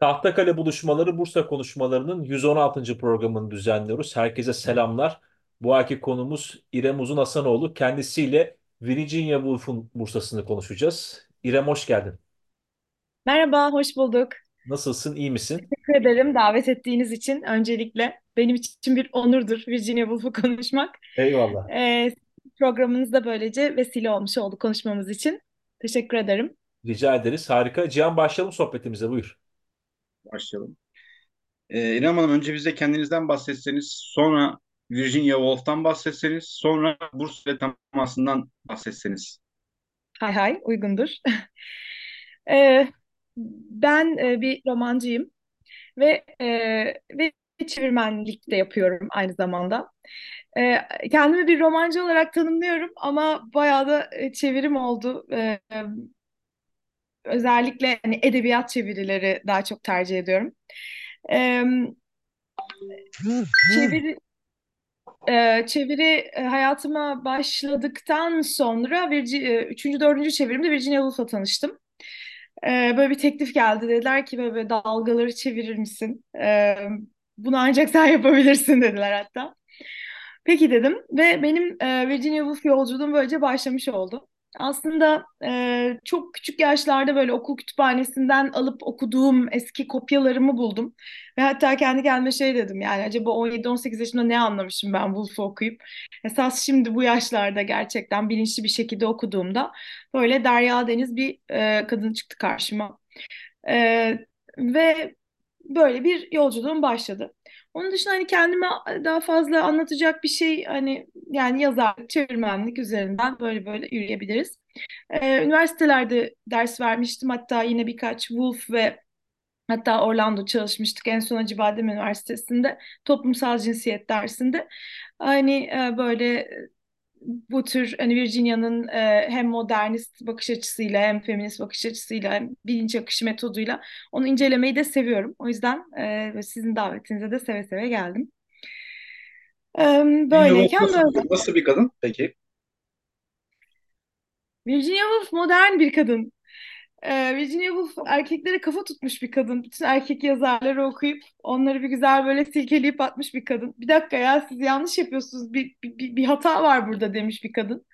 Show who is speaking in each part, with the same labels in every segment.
Speaker 1: Tahtakale buluşmaları Bursa konuşmalarının 116. programını düzenliyoruz. Herkese selamlar. Bu ayki konumuz İrem Uzun Hasanoğlu. Kendisiyle Virginia Woolf'un Bursa'sını konuşacağız. İrem hoş geldin.
Speaker 2: Merhaba, hoş bulduk.
Speaker 1: Nasılsın, iyi misin?
Speaker 2: Teşekkür ederim davet ettiğiniz için öncelikle. Benim için bir onurdur Virginia Woolf'u konuşmak.
Speaker 1: Eyvallah.
Speaker 2: Ee, programınız da böylece vesile olmuş oldu konuşmamız için. Teşekkür ederim.
Speaker 1: Rica ederiz. Harika. Cihan başlayalım sohbetimize. Buyur.
Speaker 3: Başlayalım. Ee, İrem Hanım önce bize kendinizden bahsetseniz, sonra Virginia Woolf'tan bahsetseniz, sonra Bursa ile temasından bahsetseniz.
Speaker 2: Hay hay, uygundur. Ee, ben e, bir romancıyım ve e, ve çevirmenlik de yapıyorum aynı zamanda. Ee, kendimi bir romancı olarak tanımlıyorum ama bayağı da e, çevirim oldu. Ee, özellikle hani edebiyat çevirileri daha çok tercih ediyorum. Ee, çeviri e, çeviri e, hayatıma başladıktan sonra e, üçüncü dördüncü çevirimde Virginia Woolf'la tanıştım. Ee, böyle bir teklif geldi. Dediler ki böyle, böyle dalgaları çevirir misin? Ee, bunu ancak sen yapabilirsin dediler hatta. Peki dedim ve benim e, Virginia Woolf yolculuğum böylece başlamış oldu. Aslında e, çok küçük yaşlarda böyle okul kütüphanesinden alıp okuduğum eski kopyalarımı buldum. Ve hatta kendi kendime şey dedim yani acaba 17-18 yaşında ne anlamışım ben Woolf'u okuyup. Esas şimdi bu yaşlarda gerçekten bilinçli bir şekilde okuduğumda böyle derya deniz bir e, kadın çıktı karşıma. E, ve böyle bir yolculuğum başladı. Onun dışında hani kendime daha fazla anlatacak bir şey hani yani yazarlık, çevirmenlik üzerinden böyle böyle yürüyebiliriz. Ee, üniversitelerde ders vermiştim. Hatta yine birkaç Wolf ve hatta Orlando çalışmıştık. En son Acıbadem Üniversitesi'nde toplumsal cinsiyet dersinde. Hani e, böyle bu tür hani Virginia'nın e, hem modernist bakış açısıyla hem feminist bakış açısıyla hem bilinç akışı metoduyla onu incelemeyi de seviyorum. O yüzden e, sizin davetinize de seve seve geldim. E, böyleyken
Speaker 3: nasıl,
Speaker 2: böyle.
Speaker 3: nasıl bir kadın peki?
Speaker 2: Virginia Woolf modern bir kadın. Ee, Virginia Woolf erkeklere kafa tutmuş bir kadın. Bütün erkek yazarları okuyup onları bir güzel böyle silkeleyip atmış bir kadın. Bir dakika ya siz yanlış yapıyorsunuz. Bir, bir, bir hata var burada demiş bir kadın.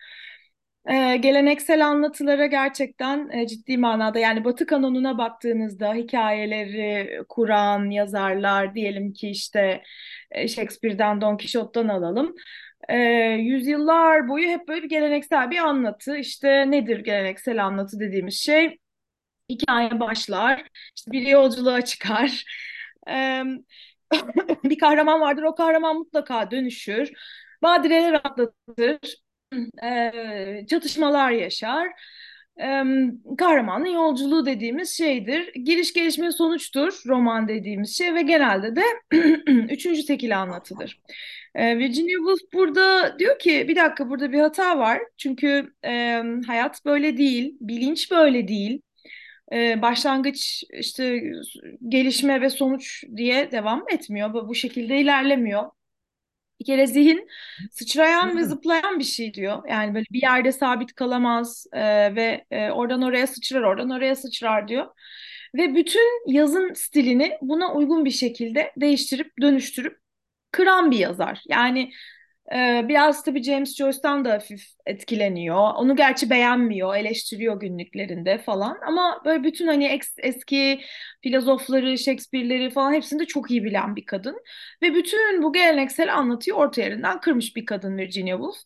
Speaker 2: Ee, geleneksel anlatılara gerçekten e, ciddi manada yani Batı kanonuna baktığınızda hikayeleri kuran yazarlar diyelim ki işte e, Shakespeare'den Don Quixote'dan alalım. Ee, yüzyıllar boyu hep böyle bir geleneksel bir anlatı. İşte nedir geleneksel anlatı dediğimiz şey? Hikaye başlar, işte bir yolculuğa çıkar. Ee, bir kahraman vardır, o kahraman mutlaka dönüşür. Badireler atlatır, e, çatışmalar yaşar. E, kahramanın yolculuğu dediğimiz şeydir. Giriş gelişme sonuçtur roman dediğimiz şey ve genelde de üçüncü tekil anlatıdır. E, Virginia Woolf burada diyor ki bir dakika burada bir hata var. Çünkü e, hayat böyle değil, bilinç böyle değil. E, başlangıç işte gelişme ve sonuç diye devam etmiyor. Bu, bu şekilde ilerlemiyor. Bir kere zihin sıçrayan ve zıplayan bir şey diyor. Yani böyle bir yerde sabit kalamaz e, ve e, oradan oraya sıçrar, oradan oraya sıçrar diyor. Ve bütün yazın stilini buna uygun bir şekilde değiştirip dönüştürüp kıran bir yazar. Yani ee, biraz tabii James Joyce'dan da hafif etkileniyor. Onu gerçi beğenmiyor, eleştiriyor günlüklerinde falan. Ama böyle bütün hani ex, eski filozofları, Shakespeare'leri falan hepsini de çok iyi bilen bir kadın. Ve bütün bu geleneksel anlatıyı orta yerinden kırmış bir kadın Virginia Woolf.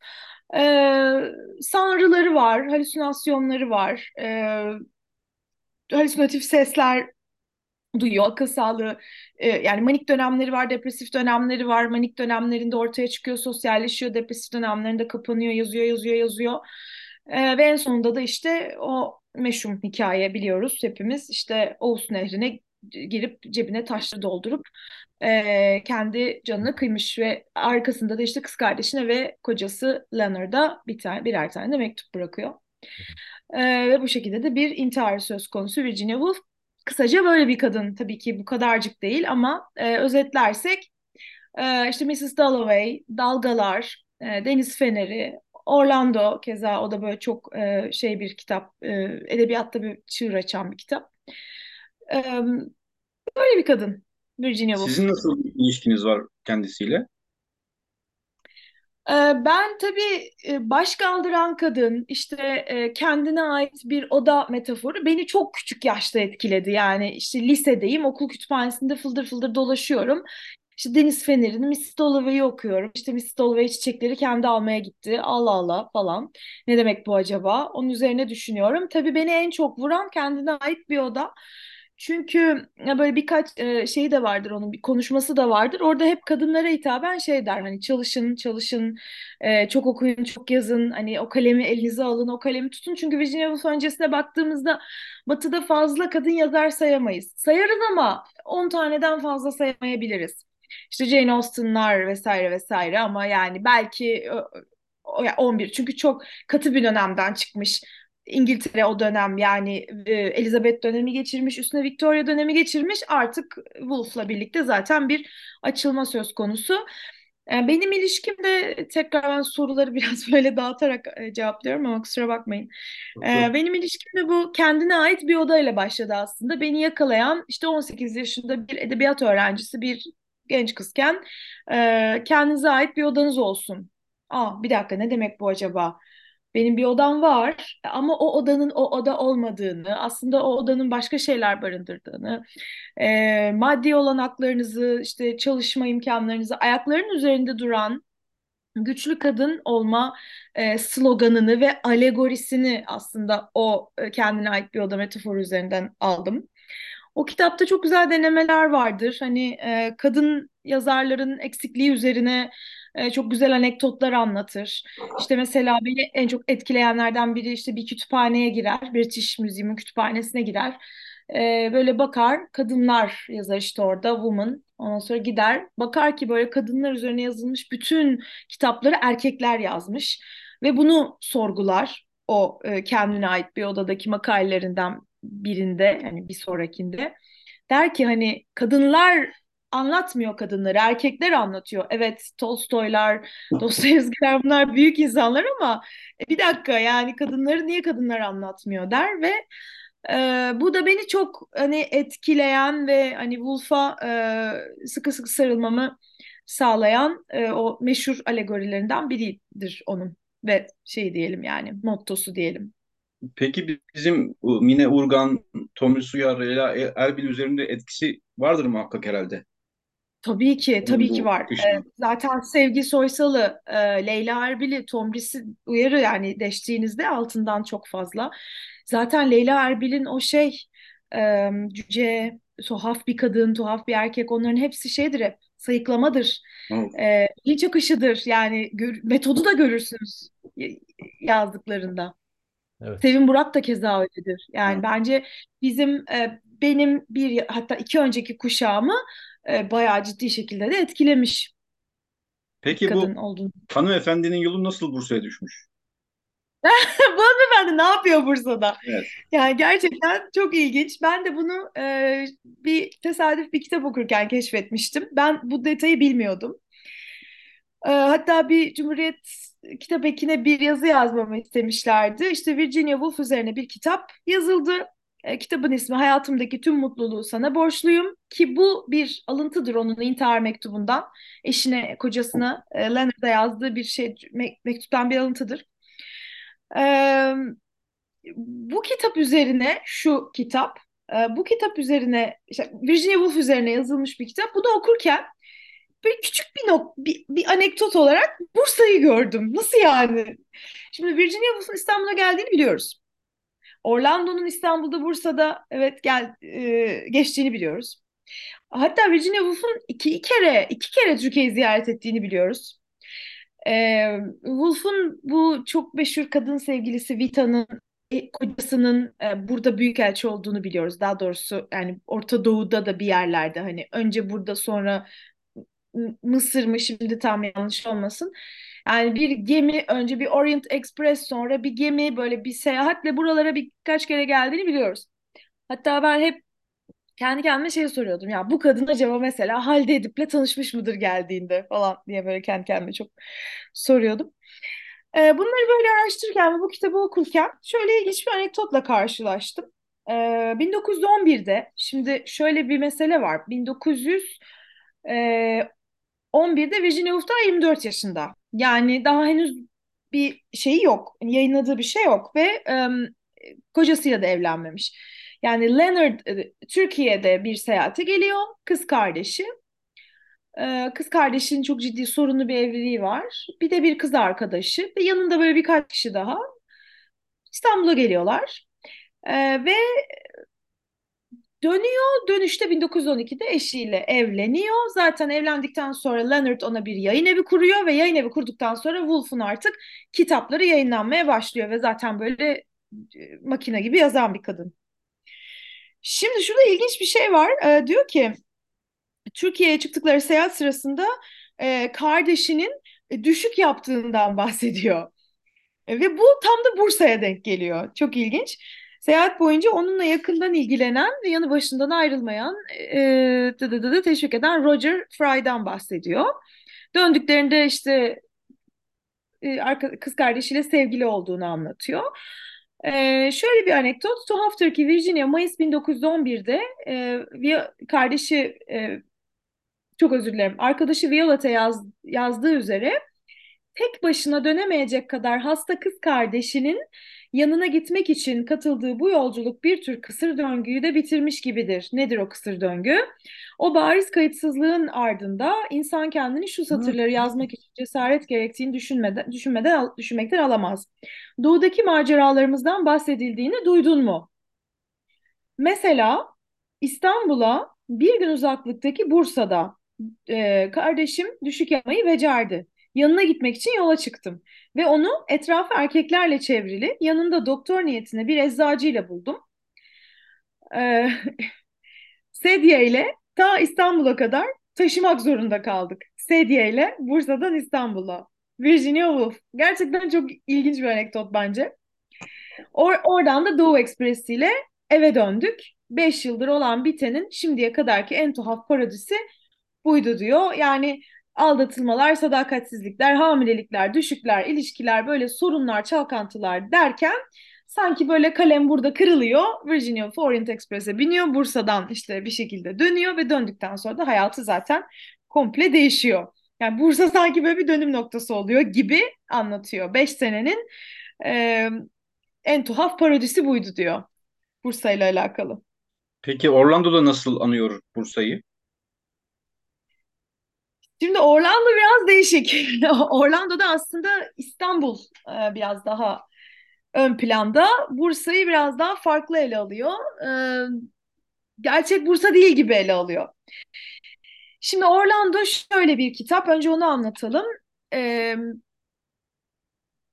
Speaker 2: Ee, sanrıları var, halüsinasyonları var. Ee, halüsinatif sesler duyuyor. Akıl sağlığı e, yani manik dönemleri var, depresif dönemleri var. Manik dönemlerinde ortaya çıkıyor, sosyalleşiyor. Depresif dönemlerinde kapanıyor, yazıyor, yazıyor, yazıyor. E, ve en sonunda da işte o meşhur hikaye biliyoruz hepimiz. İşte Oğuz Nehri'ne girip cebine taşları doldurup e, kendi canını kıymış ve arkasında da işte kız kardeşine ve kocası Leonard'a bir tane birer tane de mektup bırakıyor. E, ve bu şekilde de bir intihar söz konusu Virginia Woolf. Kısaca böyle bir kadın tabii ki bu kadarcık değil ama e, özetlersek e, işte Mrs. Dalloway, Dalgalar, e, Deniz Feneri, Orlando keza o da böyle çok e, şey bir kitap, e, edebiyatta bir çığır açan bir kitap. E, Böyle bir kadın Virginia Woolf.
Speaker 3: Sizin nasıl bir ilişkiniz var kendisiyle?
Speaker 2: Ee, Ben tabii e, baş kaldıran kadın, işte e, kendine ait bir oda metaforu beni çok küçük yaşta etkiledi. Yani işte lisedeyim, okul kütüphanesinde fıldır fıldır dolaşıyorum. İşte Deniz Feneri'ni, Mrs. Dalloway'i okuyorum. İşte Mrs. Dalloway çiçekleri kendi almaya gitti. Allah Allah falan. Ne demek bu acaba? Onun üzerine düşünüyorum. Tabii beni en çok vuran kendine ait bir oda. Çünkü ya böyle birkaç e, şey de vardır onun bir konuşması da vardır. Orada hep kadınlara hitaben şey der hani çalışın çalışın e, çok okuyun çok yazın hani o kalemi elinize alın o kalemi tutun. Çünkü Virginia Woolf öncesine baktığımızda Batı'da fazla kadın yazar sayamayız. Sayarız ama 10 taneden fazla sayamayabiliriz. İşte Jane Austen'lar vesaire vesaire ama yani belki o, o- ya 11 çünkü çok katı bir dönemden çıkmış. İngiltere o dönem yani e, Elizabeth dönemi geçirmiş, üstüne Victoria dönemi geçirmiş. Artık Wolf'la birlikte zaten bir açılma söz konusu. E, Benim ilişkimde tekrar ben soruları biraz böyle dağıtarak e, cevaplıyorum ama kusura bakmayın. E, Benim ilişkim de bu kendine ait bir odayla başladı aslında. Beni yakalayan işte 18 yaşında bir edebiyat öğrencisi bir genç kızken e, kendinize ait bir odanız olsun. Aa, bir dakika ne demek bu acaba? Benim bir odam var ama o odanın o oda olmadığını, aslında o odanın başka şeyler barındırdığını, e, maddi olanaklarınızı, işte çalışma imkanlarınızı, ayaklarının üzerinde duran güçlü kadın olma e, sloganını ve alegorisini aslında o e, kendine ait bir oda metaforu üzerinden aldım. O kitapta çok güzel denemeler vardır. Hani e, kadın yazarların eksikliği üzerine e, çok güzel anekdotlar anlatır. İşte mesela beni en çok etkileyenlerden biri işte bir kütüphaneye girer. British Museum'un kütüphanesine girer. E, böyle bakar kadınlar yazar işte orada woman. Ondan sonra gider bakar ki böyle kadınlar üzerine yazılmış bütün kitapları erkekler yazmış. Ve bunu sorgular o e, kendine ait bir odadaki makalelerinden birinde hani bir sonrakinde der ki hani kadınlar anlatmıyor kadınları erkekler anlatıyor. Evet Tolstoylar, Dostoyevskiler bunlar büyük insanlar ama e, bir dakika yani kadınları niye kadınlar anlatmıyor der ve e, bu da beni çok hani etkileyen ve hani Woolf'a e, sıkı sıkı sarılmamı sağlayan e, o meşhur alegorilerinden biridir onun ve şey diyelim yani mottosu diyelim.
Speaker 3: Peki bizim Mine Urgan, Tomris Uyar, Leyla Erbil üzerinde etkisi vardır muhakkak herhalde.
Speaker 2: Tabii ki, tabii ki
Speaker 3: bu
Speaker 2: var. Ee, zaten Sevgi Soysal'ı, e, Leyla Erbil'i, Tomris'i uyarı yani deştiğinizde altından çok fazla. Zaten Leyla Erbil'in o şey e, cüce, tuhaf bir kadın, tuhaf bir erkek onların hepsi şeydir hep sayıklamadır.
Speaker 3: Evet.
Speaker 2: E, bilinç akışıdır yani gör- metodu da görürsünüz yazdıklarında.
Speaker 1: Evet.
Speaker 2: Sevin Burak da keza öyledir. Yani
Speaker 3: Evet.
Speaker 2: bence bizim e, benim bir hatta iki önceki kuşağımı e, bayağı ciddi şekilde de etkilemiş
Speaker 3: Peki bu
Speaker 2: kadın olduğunu.
Speaker 3: hanımefendinin yolu nasıl Bursa'ya düşmüş?
Speaker 2: Bu hanımefendi ne yapıyor Bursa'da?
Speaker 3: Evet.
Speaker 2: Yani gerçekten çok ilginç. Ben de bunu e, bir tesadüf bir kitap okurken keşfetmiştim. Ben bu detayı bilmiyordum. E, hatta bir Cumhuriyet Kitap Eki'ne bir yazı yazmamı istemişlerdi. İşte Virginia Woolf üzerine bir kitap yazıldı. E, kitabın ismi Hayatımdaki Tüm Mutluluğu Sana Borçluyum ki bu bir alıntıdır onun intihar mektubundan. Eşine, kocasına e, Leonard'a yazdığı bir şey me- mektuptan bir alıntıdır. E, bu kitap üzerine şu kitap, e, bu kitap üzerine işte Virginia Woolf üzerine yazılmış bir kitap. Bunu okurken böyle küçük bir nok bir, bir anekdot olarak Bursa'yı gördüm. Nasıl yani? Şimdi Virginia Woolf'un İstanbul'a geldiğini biliyoruz. Orlando'nun İstanbul'da, Bursa'da evet gel e, geçtiğini biliyoruz. Hatta Virginia Woolf'un iki, iki kere iki kere Türkiye'yi ziyaret ettiğini biliyoruz. E, Woolf'un bu çok meşhur kadın sevgilisi Vita'nın e, kocasının e, burada büyükelçi olduğunu biliyoruz. Daha doğrusu yani Orta Doğu'da da bir yerlerde hani önce burada sonra Mısır mı şimdi tam yanlış olmasın. Yani bir gemi önce bir Orient Express sonra bir gemi böyle bir seyahatle buralara birkaç kere geldiğini biliyoruz. Hatta ben hep kendi kendime şey soruyordum ya bu kadın acaba mesela Halide Edip'le tanışmış mıdır geldiğinde falan diye böyle kendi kendime çok soruyordum. Ee, bunları böyle araştırırken ve bu kitabı okurken şöyle ilginç bir anekdotla karşılaştım. Ee, 1911'de şimdi şöyle bir mesele var. 1911'de Virginia Woolf daha 24 yaşında. Yani daha henüz bir şeyi yok. Yayınladığı bir şey yok ve em, kocasıyla da evlenmemiş. Yani Leonard e, Türkiye'de bir seyahate geliyor. Kız kardeşi. Ee, kız kardeşinin çok ciddi sorunlu bir evliliği var. Bir de bir kız arkadaşı ve yanında böyle birkaç kişi daha İstanbul'a geliyorlar. Ee, ve dönüyor. Dönüşte 1912'de eşiyle evleniyor. Zaten evlendikten sonra Leonard ona bir yayın evi kuruyor ve yayın evi kurduktan sonra Woolf'un artık kitapları yayınlanmaya başlıyor ve zaten böyle e, makine gibi yazan bir kadın. Şimdi şurada ilginç bir şey var. Ee, diyor ki Türkiye'ye çıktıkları seyahat sırasında e, kardeşinin e, düşük yaptığından bahsediyor. E, ve bu tam da Bursa'ya denk geliyor. Çok ilginç. Seyahat boyunca onunla yakından ilgilenen ve yanı başından ayrılmayan, e, dı dı dı dı teşvik eden Roger Fry'dan bahsediyor. Döndüklerinde işte e, kız kardeşiyle sevgili olduğunu anlatıyor. E, şöyle bir anekdot. Tuhaftır ki Virginia Mayıs 1911'de e, kardeşi e, çok özür dilerim. Arkadaşı Violet'e yaz, yazdığı üzere tek başına dönemeyecek kadar hasta kız kardeşinin yanına gitmek için katıldığı bu yolculuk bir tür kısır döngüyü de bitirmiş gibidir. Nedir o kısır döngü? O bariz kayıtsızlığın ardında insan kendini şu satırları yazmak için cesaret gerektiğini düşünmeden, düşünmeden düşünmekten alamaz. Doğudaki maceralarımızdan bahsedildiğini duydun mu? Mesela İstanbul'a bir gün uzaklıktaki Bursa'da e, kardeşim düşük yapmayı becerdi. Yanına gitmek için yola çıktım. Ve onu etrafı erkeklerle çevrili, yanında doktor niyetine bir eczacıyla buldum. E, sedye ile ta İstanbul'a kadar taşımak zorunda kaldık. Sedye ile Bursa'dan İstanbul'a. Virginia Woolf. Gerçekten çok ilginç bir anekdot bence. Or oradan da Doğu Ekspresi ile eve döndük. Beş yıldır olan bitenin şimdiye kadarki en tuhaf parodisi buydu diyor. Yani aldatılmalar, sadakatsizlikler, hamilelikler, düşükler, ilişkiler, böyle sorunlar, çalkantılar derken sanki böyle kalem burada kırılıyor. Virginia Orient Express'e biniyor. Bursa'dan işte bir şekilde dönüyor ve döndükten sonra da hayatı zaten komple değişiyor. Yani Bursa sanki böyle bir dönüm noktası oluyor gibi anlatıyor. Beş senenin e, en tuhaf parodisi buydu diyor Bursa ile alakalı.
Speaker 3: Peki Orlando'da nasıl anıyor Bursa'yı?
Speaker 2: Şimdi Orlando biraz değişik. Orlando'da aslında İstanbul e, biraz daha ön planda. Bursa'yı biraz daha farklı ele alıyor. E, gerçek Bursa değil gibi ele alıyor. Şimdi Orlando şöyle bir kitap. Önce onu anlatalım. E,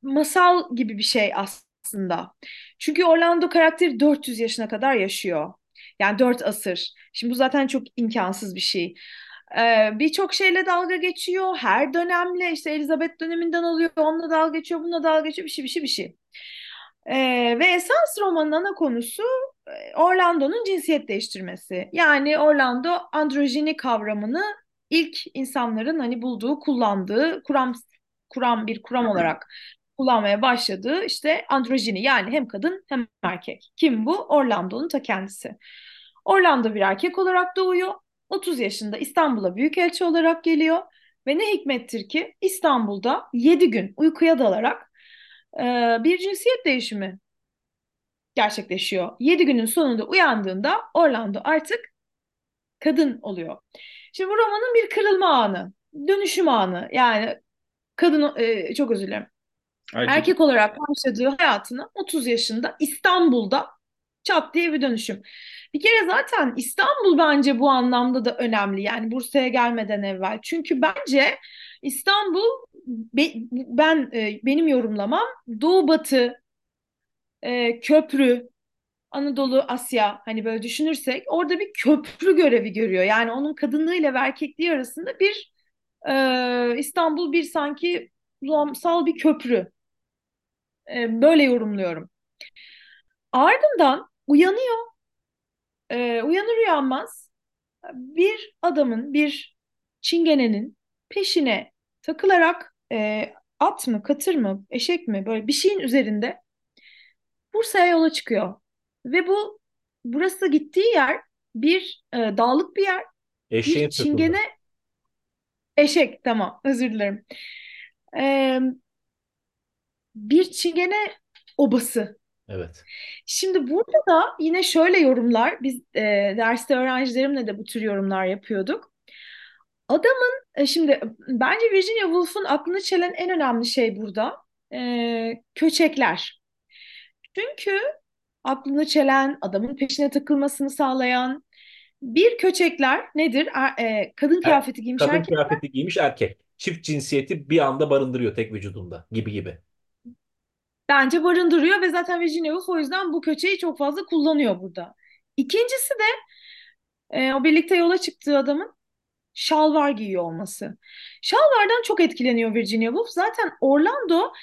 Speaker 2: masal gibi bir şey aslında. Çünkü Orlando karakteri 400 yaşına kadar yaşıyor. Yani 4 asır. Şimdi bu zaten çok imkansız bir şey. Ee, Birçok şeyle dalga geçiyor. Her dönemle işte Elizabeth döneminden alıyor. Onunla dalga geçiyor, bununla dalga geçiyor. Bir şey, bir şey, bir şey. Ee, ve esas romanın ana konusu Orlando'nun cinsiyet değiştirmesi. Yani Orlando androjini kavramını ilk insanların hani bulduğu, kullandığı, kuram kuram bir kuram olarak kullanmaya başladığı işte androjini yani hem kadın hem erkek. Kim bu? Orlando'nun ta kendisi. Orlando bir erkek olarak doğuyor 30 yaşında İstanbul'a büyükelçi olarak geliyor ve ne hikmettir ki İstanbul'da 7 gün uykuya dalarak e, bir cinsiyet değişimi gerçekleşiyor. 7 günün sonunda uyandığında Orlando artık kadın oluyor. Şimdi bu romanın bir kırılma anı, dönüşüm anı. Yani kadın e, çok özür dilerim. Erkek. Erkek olarak başladığı hayatını 30 yaşında İstanbul'da çat diye bir dönüşüm. Bir kere zaten İstanbul bence bu anlamda da önemli. Yani Bursa'ya gelmeden evvel. Çünkü bence İstanbul ben e, benim yorumlamam Doğu Batı e, köprü Anadolu Asya hani böyle düşünürsek orada bir köprü görevi görüyor. Yani onun kadınlığıyla ve erkekliği arasında bir e, İstanbul bir sanki sal bir köprü. böyle yorumluyorum. Ardından uyanıyor e, uyanır uyanmaz bir adamın, bir çingenenin peşine takılarak e, at mı, katır mı, eşek mi böyle bir şeyin üzerinde Bursa'ya yola çıkıyor. Ve bu burası gittiği yer bir e, dağlık bir yer. Bir
Speaker 1: Eşeğin
Speaker 2: çingene
Speaker 1: sırtında.
Speaker 2: eşek tamam özür dilerim. E, bir çingene obası.
Speaker 1: Evet.
Speaker 2: Şimdi burada da yine şöyle yorumlar, biz e, derste öğrencilerimle de bu tür yorumlar yapıyorduk. Adamın, e, şimdi bence Virginia Woolf'un aklını çelen en önemli şey burada e, köçekler. Çünkü aklını çelen, adamın peşine takılmasını sağlayan bir köçekler nedir? E, kadın
Speaker 1: Er-
Speaker 2: kıyafeti giymiş
Speaker 1: kadın
Speaker 2: erkek.
Speaker 1: kıyafeti giymiş erkek. Çift cinsiyeti bir anda barındırıyor tek vücudunda gibi gibi.
Speaker 2: Bence barındırıyor ve zaten Virginia Woolf o yüzden bu köçeği çok fazla kullanıyor burada. İkincisi de e, o birlikte yola çıktığı adamın şalvar giyiyor olması. Şalvardan çok etkileniyor Virginia Woolf. Zaten Orlando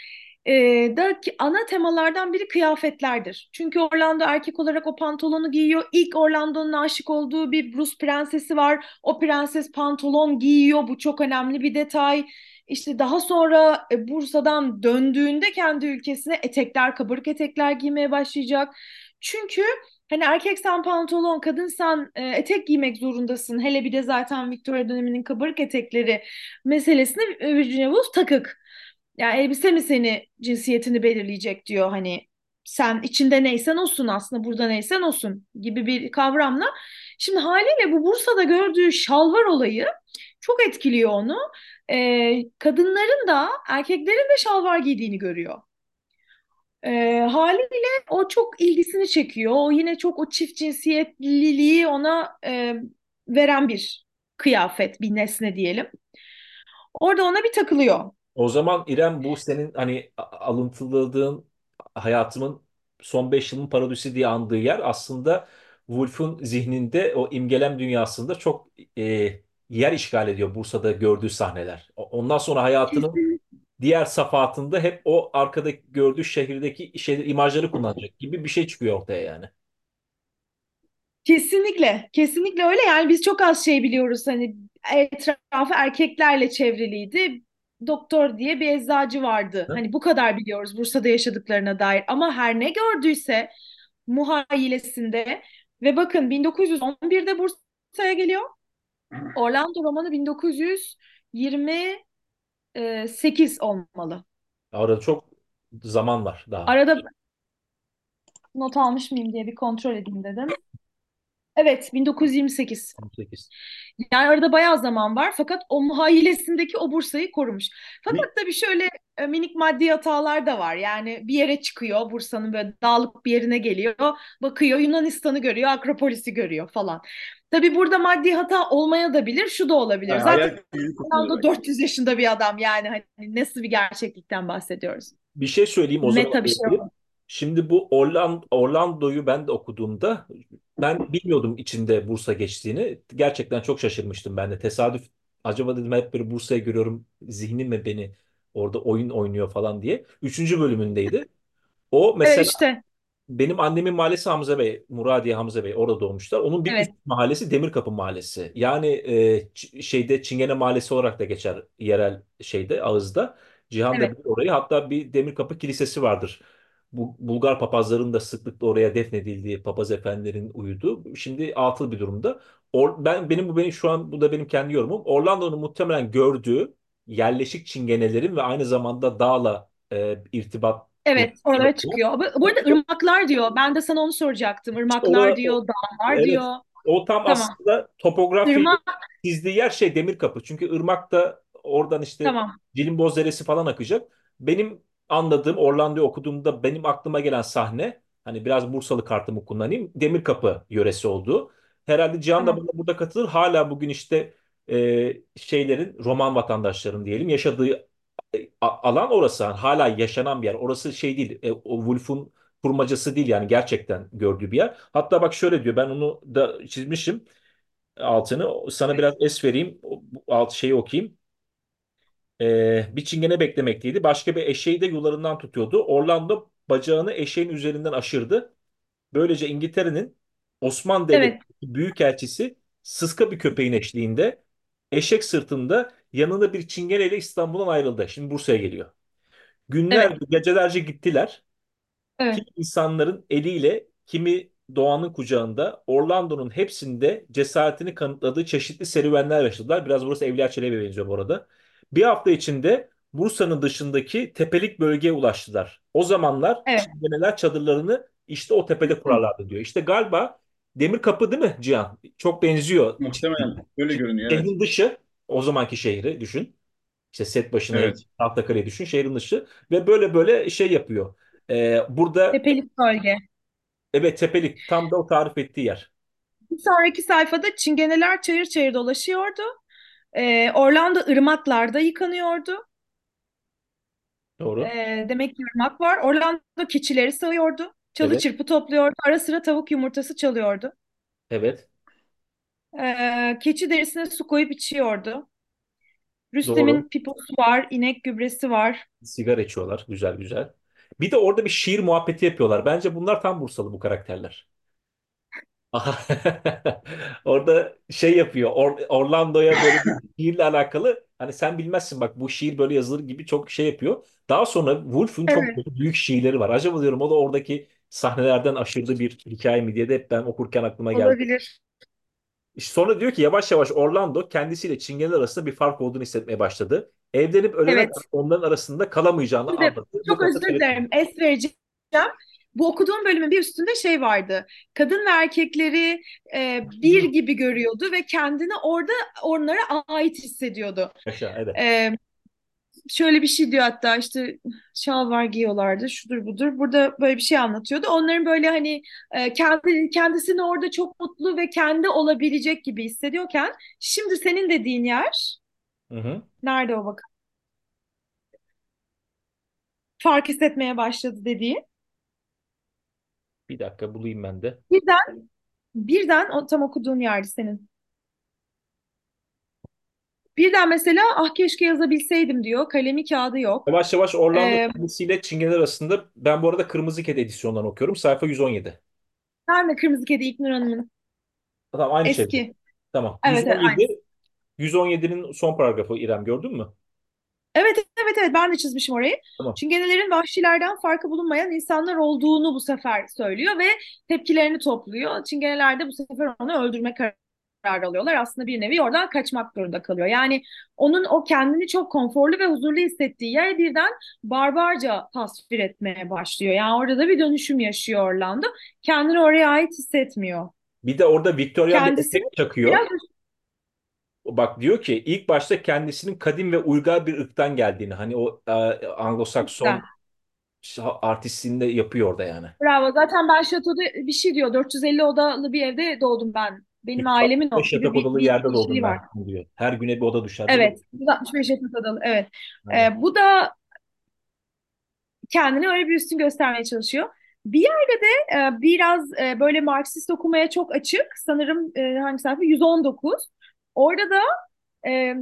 Speaker 2: e, daki ana temalardan biri kıyafetlerdir. Çünkü Orlando erkek olarak o pantolonu giyiyor. İlk Orlando'nun aşık olduğu bir Bruce prensesi var. O prenses pantolon giyiyor. Bu çok önemli bir detay. İşte daha sonra e, Bursa'dan döndüğünde kendi ülkesine etekler, kabarık etekler giymeye başlayacak. Çünkü Hani erkeksen pantolon, kadınsan e, etek giymek zorundasın. Hele bir de zaten Victoria döneminin kabarık etekleri meselesine e, Virginia Woolf takık. Yani elbise mi seni cinsiyetini belirleyecek diyor hani sen içinde neysen olsun aslında burada neysen olsun gibi bir kavramla. Şimdi haliyle bu Bursa'da gördüğü şalvar olayı çok etkiliyor onu. E, kadınların da erkeklerin de şalvar giydiğini görüyor. E, haliyle o çok ilgisini çekiyor. O yine çok o çift cinsiyetliliği ona e, veren bir kıyafet, bir nesne diyelim. Orada ona bir takılıyor.
Speaker 1: O zaman İrem bu senin hani alıntıladığın hayatımın son 5 yılın parodisi diye andığı yer aslında Woolf'un zihninde o imgelem dünyasında çok e, yer işgal ediyor Bursa'da gördüğü sahneler. Ondan sonra hayatının diğer safhatında hep o arkadaki gördüğü şehirdeki şey, imajları kullanacak gibi bir şey çıkıyor ortaya yani.
Speaker 2: Kesinlikle, kesinlikle öyle. Yani biz çok az şey biliyoruz. Hani etrafı erkeklerle çevriliydi. Doktor diye bir eczacı vardı.
Speaker 1: Hı?
Speaker 2: Hani bu kadar biliyoruz Bursa'da yaşadıklarına dair. Ama her ne gördüyse muhayyilesinde ve bakın 1911'de Bursa'ya geliyor. Orlando romanı 1928 olmalı.
Speaker 1: Arada çok zaman var daha.
Speaker 2: Arada not almış mıyım diye bir kontrol edeyim dedim. Evet, 1928.
Speaker 1: 18.
Speaker 2: Yani arada bayağı zaman var fakat o muhayyilesindeki o Bursa'yı korumuş. Fakat tabii şöyle e, minik maddi hatalar da var. Yani bir yere çıkıyor Bursa'nın böyle dağlık bir yerine geliyor. Bakıyor Yunanistan'ı görüyor, Akropolis'i görüyor falan. Tabii burada maddi hata olmaya da bilir, şu da olabilir.
Speaker 3: Yani
Speaker 2: Zaten Orlando 400 yaşında bir adam yani hani nasıl bir gerçeklikten bahsediyoruz?
Speaker 1: Bir şey söyleyeyim o zaman.
Speaker 2: Meta bir şey.
Speaker 1: Şimdi bu Orlando, Orlando'yu ben de okuduğumda ben bilmiyordum içinde Bursa geçtiğini. Gerçekten çok şaşırmıştım ben de. Tesadüf acaba dedim hep bir Bursa'yı görüyorum zihnim mi beni orada oyun oynuyor falan diye. Üçüncü bölümündeydi. O mesela
Speaker 2: işte
Speaker 1: benim annemin mahallesi Hamza Bey, Muradiye Hamza Bey orada doğmuşlar. Onun bir üst
Speaker 2: evet
Speaker 1: mahallesi Demirkapı Mahallesi. Yani e, Ç- şeyde Çingene Mahallesi olarak da geçer yerel şeyde ağızda. Cihan da
Speaker 2: evet
Speaker 1: bilir orayı. Hatta bir Demirkapı Kilisesi vardır. Bu Bulgar papazların da sıklıkla oraya defnedildiği papaz efendilerin uyuduğu. Şimdi atıl bir durumda. Or, ben benim bu benim şu an bu da benim kendi yorumum. Orlando'nun muhtemelen gördüğü yerleşik çingenelerin ve aynı zamanda dağla e, irtibat
Speaker 2: Evet,
Speaker 1: kurduğu
Speaker 2: çıkıyor. Bu- Burada ırmaklar diyor. Ben de sana onu soracaktım. Irmaklar
Speaker 1: o,
Speaker 2: diyor, dağlar
Speaker 1: evet
Speaker 2: diyor.
Speaker 1: o tam
Speaker 2: Tamam.
Speaker 1: aslında topografyayı
Speaker 2: Irmak,
Speaker 1: yer şey Demirkapı. Çünkü ırmakta oradan işte
Speaker 2: tamam.
Speaker 1: Cilimboz Deresi falan akacak. Benim anladığım Orlando'yu okuduğumda benim aklıma gelen sahne hani biraz Bursalı kartımı kullanayım. Demirkapı yöresi olduğu. Herhalde Cihan da bana burada katılır. Hala bugün işte e, şeylerin Roman vatandaşların diyelim yaşadığı alan orası. Hala yaşanan bir yer. Orası şey değil. E, o Wolf'un kurmacası değil yani gerçekten gördüğü bir yer. Hatta bak şöyle diyor ben onu da çizmişim altını. Sana biraz es vereyim. Alt şeyi okuyayım. Ee, bir çingene beklemekteydi. Başka bir eşeği de yularından tutuyordu. Orlando bacağını eşeğin üzerinden aşırdı. Böylece İngiltere'nin Osmanlı
Speaker 2: Evet,
Speaker 1: Devleti'ndeki büyükelçisi sıska bir köpeğin eşliğinde eşek sırtında yanında bir çingeneyle İstanbul'dan ayrıldı. Şimdi Bursa'ya geliyor.
Speaker 2: evet,
Speaker 1: Günlerce, gecelerce gittiler.
Speaker 2: evet,
Speaker 1: Kimi insanların eliyle, kimi doğanın kucağında Orlando'nun hepsinde cesaretini kanıtladığı çeşitli serüvenler yaşadılar. Biraz burası Evliya Çelebi'ye benziyor bu arada. Bir hafta içinde Bursa'nın dışındaki tepelik bölgeye ulaştılar. O zamanlar
Speaker 2: Evet.
Speaker 1: Çingeneler çadırlarını işte o tepede kurarlardı diyor. İşte galiba Demir Kapı değil mi Cihan? Çok benziyor.
Speaker 3: Muhtemelen öyle görünüyor. Evet.
Speaker 1: Şehrin dışı o zamanki şehri düşün. İşte set başına
Speaker 3: Evet.
Speaker 1: Tahtakale'yi düşün şehrin dışı ve böyle böyle şey yapıyor. Ee, burada
Speaker 2: Tepelik bölge.
Speaker 1: evet tepelik tam da o tarif ettiği yer.
Speaker 2: Bir sonraki sayfada çingeneler çayır çayır dolaşıyordu. Ee, Orlando ırmaklarda yıkanıyordu.
Speaker 1: Doğru.
Speaker 2: Ee, demek ki ırmak var. Orlando keçileri sağıyordu. Çalı
Speaker 1: Evet.
Speaker 2: çırpı topluyordu. Ara sıra tavuk yumurtası çalıyordu.
Speaker 1: Evet.
Speaker 2: Ee, keçi derisine su koyup içiyordu.
Speaker 1: Doğru.
Speaker 2: Rüstem'in piposu var, inek gübresi var.
Speaker 1: Sigara içiyorlar. Güzel güzel. Bir de orada bir şiir muhabbeti yapıyorlar. Bence bunlar tam Bursalı bu karakterler. Aha. Orada şey yapıyor. Or- Orlando'ya böyle bir şiirle alakalı. Hani sen bilmezsin bak bu şiir böyle yazılır gibi çok şey yapıyor. Daha sonra Woolf'un çok
Speaker 2: Evet,
Speaker 1: büyük şiirleri var. Acaba diyorum o da oradaki sahnelerden aşırı bir hikaye mi diye de hep ben okurken aklıma geldi.
Speaker 2: olabilir.
Speaker 1: Sonra diyor ki yavaş yavaş Orlando kendisiyle Çingeneler arasında bir fark olduğunu hissetmeye başladı. Evlenip ölene
Speaker 2: Evet.
Speaker 1: kadar onların arasında kalamayacağını
Speaker 2: Şimdi
Speaker 1: anladı.
Speaker 2: Çok
Speaker 1: kafası
Speaker 2: özür dilerim. Es vereceğim. Bu okuduğum bölümün bir üstünde şey vardı. Kadın ve erkekleri e, bir gibi görüyordu ve kendini orada onlara ait hissediyordu.
Speaker 1: Yaşa, evet.
Speaker 2: E, şöyle bir şey diyor hatta işte şalvar giyiyorlardı şudur budur. Burada böyle bir şey anlatıyordu. Onların böyle hani e, kendi kendisini orada çok mutlu ve kendi olabilecek gibi hissediyorken şimdi senin dediğin yer
Speaker 1: Hı hı.
Speaker 2: nerede o bakın? Fark hissetmeye başladı dediği.
Speaker 1: Bir dakika bulayım ben de.
Speaker 2: Birden birden o tam okuduğun yerdi senin. Birden mesela ah keşke yazabilseydim diyor. Kalemi kağıdı yok.
Speaker 1: Yavaş yavaş Orlando
Speaker 2: Ee,
Speaker 1: kendisiyle Çingeneler arasında ben bu arada Kırmızı Kedi edisyondan okuyorum. Sayfa 117.
Speaker 2: ben de Kırmızı Kedi İlknur Hanım'ın
Speaker 1: Tamam aynı şey.
Speaker 2: eski.
Speaker 1: Tamam.
Speaker 2: Evet evet aynı.
Speaker 1: 117 117'nin son paragrafı İrem gördün mü?
Speaker 2: Evet evet evet ben de çizmişim orayı.
Speaker 1: Tamam.
Speaker 2: Çingenelerin vahşilerden farkı bulunmayan insanlar olduğunu bu sefer söylüyor ve tepkilerini topluyor. Çingeneler de bu sefer onu öldürme kararı alıyorlar. Aslında bir nevi oradan kaçmak zorunda kalıyor. Yani onun o kendini çok konforlu ve huzurlu hissettiği yer birden barbarca tasvir etmeye başlıyor. Yani orada da bir dönüşüm yaşıyor Orlando. Kendini oraya ait hissetmiyor.
Speaker 1: Bir de orada Victorian bir efekt çakıyor.
Speaker 2: biraz
Speaker 1: Bak diyor ki ilk başta kendisinin kadim ve uygar bir ırktan geldiğini hani o e, Anglo-Sakson
Speaker 2: güzel.
Speaker 1: artistliğinde yapıyor orada yani.
Speaker 2: Bravo. Zaten ben şatoda bir şey diyor. 450 odalı bir evde doğdum ben. Benim
Speaker 1: 365
Speaker 2: ailemin o gibi
Speaker 1: yatak
Speaker 2: bir,
Speaker 1: odalı
Speaker 2: bir
Speaker 1: yerde
Speaker 2: şeyi var.
Speaker 1: diyor. Her güne bir oda düşer.
Speaker 2: Evet. 165 yatak odalı. Evet.
Speaker 1: Aynen.
Speaker 2: Ee, bu da kendini öyle bir üstün göstermeye çalışıyor. Bir yerde de e, biraz e, böyle Marksist okumaya çok açık. Sanırım e, hangi sayfa? 119. Orada da e,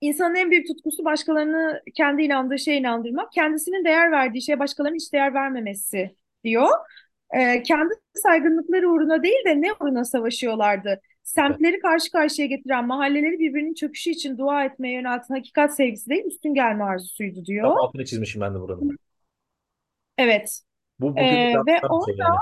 Speaker 2: insanın en büyük tutkusu başkalarını kendi inandığı şeye inandırmak. Kendisinin değer verdiği şeye başkalarının hiç değer vermemesi diyor. E, kendi saygınlıkları uğruna değil de ne uğruna savaşıyorlardı? Semtleri karşı karşıya getiren, mahalleleri birbirinin çöküşü için dua etmeye yönelten hakikat sevgisi değil, üstün gelme arzusuydu
Speaker 1: Tam
Speaker 2: diyor.
Speaker 1: altını çizmişim ben de buranın.
Speaker 2: Evet.
Speaker 1: Bu bugün
Speaker 2: Ee, ve
Speaker 1: tam şey yani.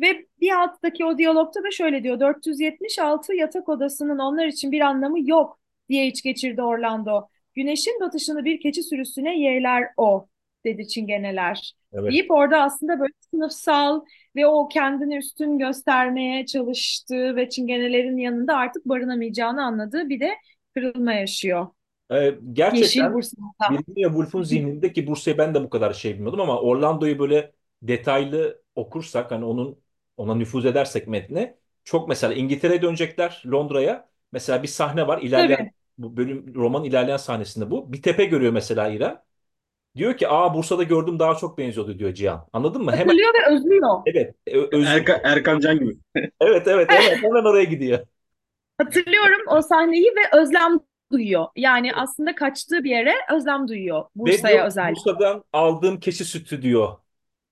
Speaker 2: ve bir alttaki o diyalogta da şöyle diyor. 476 yatak odasının onlar için bir anlamı yok diye iç geçirdi Orlando. Güneşin batışını bir keçi sürüsüne yeğler o dedi çingeneler.
Speaker 1: Evet.
Speaker 2: Deyip orada aslında böyle sınıfsal ve o kendini üstün göstermeye çalıştığı ve çingenelerin yanında artık barınamayacağını anladığı bir de kırılma yaşıyor.
Speaker 1: Ee, gerçekten. Virginia Woolf'un zihninde ki Bursa'yı ben de bu kadar şey bilmiyordum ama Orlando'yu böyle detaylı okursak hani onun ona nüfuz edersek metne çok mesela İngiltere'ye dönecekler Londra'ya. Mesela bir sahne var ilerleyen
Speaker 2: Tabii.
Speaker 1: bu bölüm roman ilerleyen sahnesinde bu. Bir tepe görüyor mesela İrem. Diyor ki aa Bursa'da gördüm daha çok benziyordu diyor Cihan. Anladın mı? Hemen
Speaker 2: Hatırlıyor ve özlüyor.
Speaker 1: evet ö- özlü
Speaker 3: Erkan, Erkan Can gibi.
Speaker 1: evet evet evet hemen oraya gidiyor.
Speaker 2: Hatırlıyorum o sahneyi ve özlem duyuyor. Yani aslında kaçtığı bir yere özlem duyuyor.
Speaker 1: Ve
Speaker 2: Bursa'ya
Speaker 1: diyor
Speaker 2: özellikle.
Speaker 1: Bursa'dan aldığım keçi sütü diyor.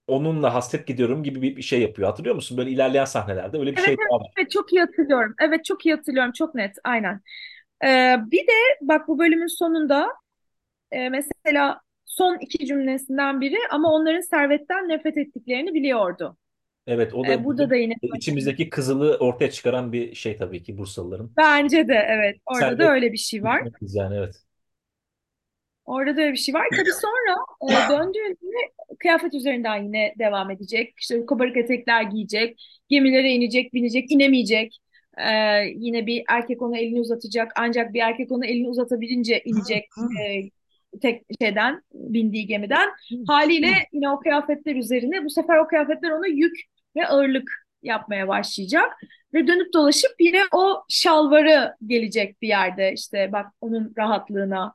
Speaker 1: Onunla hasret gidiyorum gibi bir bir şey yapıyor. Hatırlıyor musun? Böyle ilerleyen sahnelerde öyle bir
Speaker 2: Evet,
Speaker 1: şey daha var.
Speaker 2: evet çok iyi hatırlıyorum. Evet çok iyi hatırlıyorum. Çok net. Aynen. Ee, bir de bak bu bölümün sonunda e, mesela son iki cümlesinden biri ama onların servetten nefret ettiklerini biliyordu.
Speaker 1: Evet o da
Speaker 2: burada
Speaker 1: bizim
Speaker 2: da yine
Speaker 1: içimizdeki kızılı ortaya çıkaran bir şey tabii ki Bursalıların.
Speaker 2: bence de evet orada da
Speaker 1: Servet
Speaker 2: öyle bir şey var.
Speaker 1: yani evet.
Speaker 2: Orada da öyle bir şey var. Tabii sonra e, döndüğünde kıyafet üzerinden yine devam edecek. İşte kabarık etekler giyecek, gemilere inecek, binecek, inemeyecek. E, yine bir erkek ona elini uzatacak. Ancak bir erkek ona elini uzatabilince inecek e, tek şeyden, bindiği gemiden. Haliyle yine o kıyafetler üzerine bu sefer o kıyafetler ona yük ve ağırlık yapmaya başlayacak. Ve dönüp dolaşıp yine o şalvarı gelecek bir yerde. İşte bak onun rahatlığına,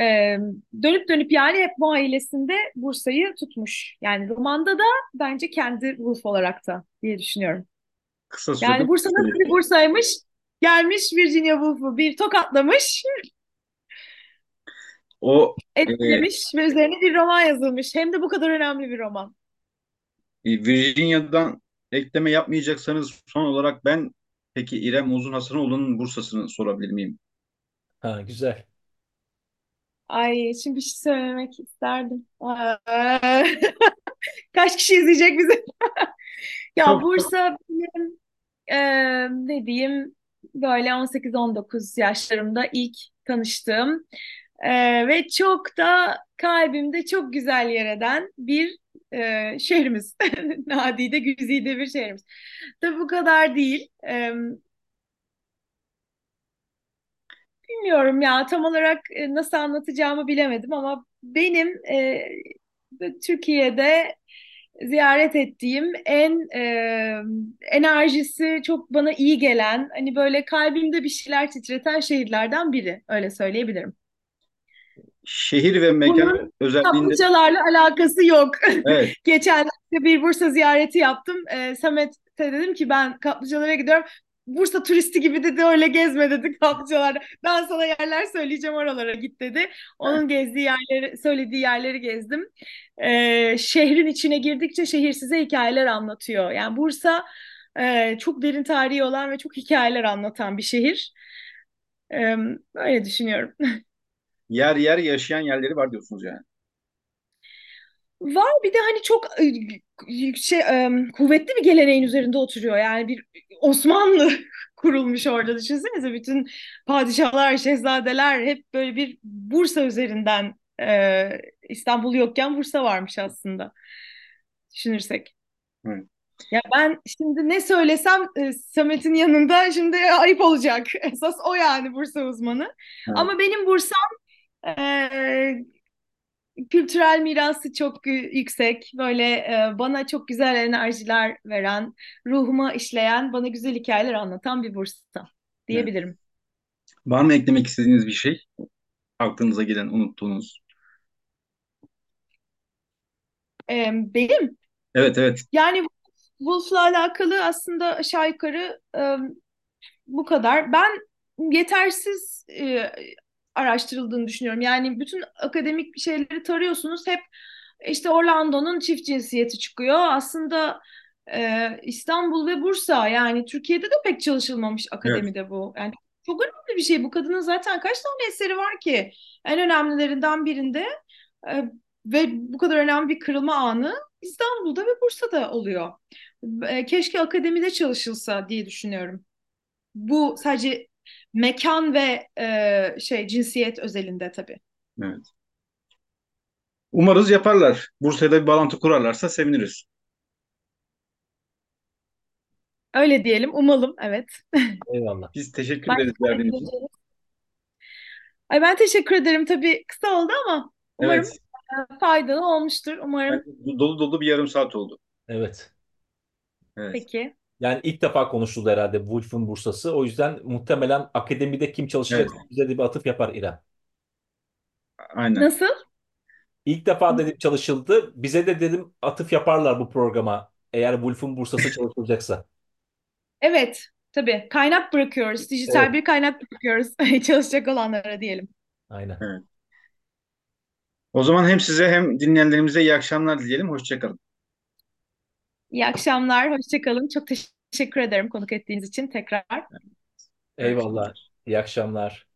Speaker 2: ee, dönüp dönüp yani hep bu ailesinde Bursa'yı tutmuş. Yani romanda da bence kendi Woolf olarak da diye düşünüyorum.
Speaker 3: Kısa
Speaker 2: Yani Bursa nasıl bir Bursa'ymış? Gelmiş Virginia Woolf'u bir tokatlamış,
Speaker 3: o e,
Speaker 2: etkilemiş ve üzerine bir roman yazılmış. Hem de bu kadar önemli bir roman.
Speaker 3: e, Virginia'dan ekleme yapmayacaksanız son olarak ben peki İrem Uzun Hasanoğlu'nun Bursa'sını sorabilir miyim?
Speaker 1: Ha, güzel.
Speaker 2: Ay şimdi bir şey söylemek isterdim. Kaç kişi izleyecek bizi? Ya
Speaker 3: Çok
Speaker 2: Bursa benim ne diyeyim böyle 18-19 yaşlarımda ilk tanıştığım ee, ve çok da kalbimde çok güzel yer eden bir e, şehrimiz. Nadide, güzide bir şehrimiz. Tabii bu kadar değil. Ee, bilmiyorum ya tam olarak e, nasıl anlatacağımı bilemedim ama benim e, Türkiye'de ziyaret ettiğim en e, enerjisi çok bana iyi gelen, hani böyle kalbimde bir şeyler titreten şehirlerden biri. Öyle söyleyebilirim.
Speaker 3: Şehir ve mekan
Speaker 2: Bunun
Speaker 3: özelliğinde
Speaker 2: kaplıcalarla alakası yok.
Speaker 3: evet
Speaker 2: Geçenlerde bir Bursa ziyareti yaptım. E, Samet'e dedim ki ben kaplıcalara gidiyorum. Bursa turisti gibi dedi öyle gezme dedi kaplıcalarda. Ben sana yerler söyleyeceğim oralara git dedi. Onun gezdiği yerleri, söylediği yerleri gezdim. Ee, şehrin içine girdikçe şehir size hikayeler anlatıyor. Yani Bursa e, çok derin tarihi olan ve çok hikayeler anlatan bir şehir. Ee, öyle düşünüyorum.
Speaker 3: yer yer yaşayan yerleri var diyorsunuz yani.
Speaker 2: Var bir de hani çok e, şey e, kuvvetli bir geleneğin üzerinde oturuyor. Yani bir Osmanlı kurulmuş orada düşünsenize bütün padişahlar, şehzadeler hep böyle bir Bursa üzerinden e, İstanbul yokken Bursa varmış aslında düşünürsek.
Speaker 3: Evet.
Speaker 2: Ya ben şimdi ne söylesem e, Samet'in yanında şimdi ayıp olacak. Esas o yani Bursa uzmanı.
Speaker 3: Evet.
Speaker 2: Ama benim Bursa'm e, kültürel mirası çok yüksek. Böyle e, bana çok güzel enerjiler veren, ruhuma işleyen, bana güzel hikayeler anlatan bir Bursa diyebilirim.
Speaker 3: Var mı eklemek istediğiniz bir şey? Aklınıza gelen, unuttuğunuz.
Speaker 2: E, benim
Speaker 3: Evet evet.
Speaker 2: yani Wolf'la alakalı aslında aşağı yukarı e, bu kadar. Ben yetersiz e, araştırıldığını düşünüyorum. Yani bütün akademik şeyleri tarıyorsunuz. Hep işte Orlando'nun çift cinsiyeti çıkıyor. Aslında e, İstanbul ve Bursa yani Türkiye'de de pek çalışılmamış akademide bu. Yani çok önemli bir şey. Bu kadının zaten kaç tane eseri var ki? En önemlilerinden birinde e, ve bu kadar önemli bir kırılma anı İstanbul'da ve Bursa'da oluyor. E, keşke akademide çalışılsa diye düşünüyorum. Bu sadece mekan ve e, şey cinsiyet özelinde tabii.
Speaker 3: Evet. Umarız yaparlar. Bursa'da bir bağlantı kurarlarsa seviniriz.
Speaker 2: Öyle diyelim, umalım, evet.
Speaker 1: Eyvallah.
Speaker 3: Biz teşekkür ederiz verdiğiniz için.
Speaker 2: Ay ben teşekkür ederim. Tabii kısa oldu ama umarım
Speaker 3: Evet.
Speaker 2: faydalı olmuştur. Umarım
Speaker 3: Dolu dolu bir yarım saat oldu.
Speaker 1: Evet.
Speaker 3: Evet.
Speaker 2: peki.
Speaker 1: Yani ilk defa konuşuldu herhalde Wolf'un Bursa'sı. O yüzden muhtemelen akademide kim çalışacak
Speaker 3: Evet.
Speaker 1: bize de bir atıf yapar İrem.
Speaker 3: Aynen.
Speaker 2: Nasıl?
Speaker 1: İlk defa dedim çalışıldı. Bize de dedim atıf yaparlar bu programa. Eğer Wolf'un Bursa'sı çalışılacaksa.
Speaker 2: Evet, tabii. Kaynak bırakıyoruz. Dijital
Speaker 1: Evet.
Speaker 2: bir kaynak bırakıyoruz çalışacak olanlara diyelim.
Speaker 1: Aynen.
Speaker 3: Evet. O zaman hem size hem dinleyenlerimize iyi akşamlar dileyelim. Hoşçakalın.
Speaker 2: İyi akşamlar, hoşça kalın. Çok teşekkür ederim konuk ettiğiniz için tekrar.
Speaker 1: Eyvallah. İyi akşamlar.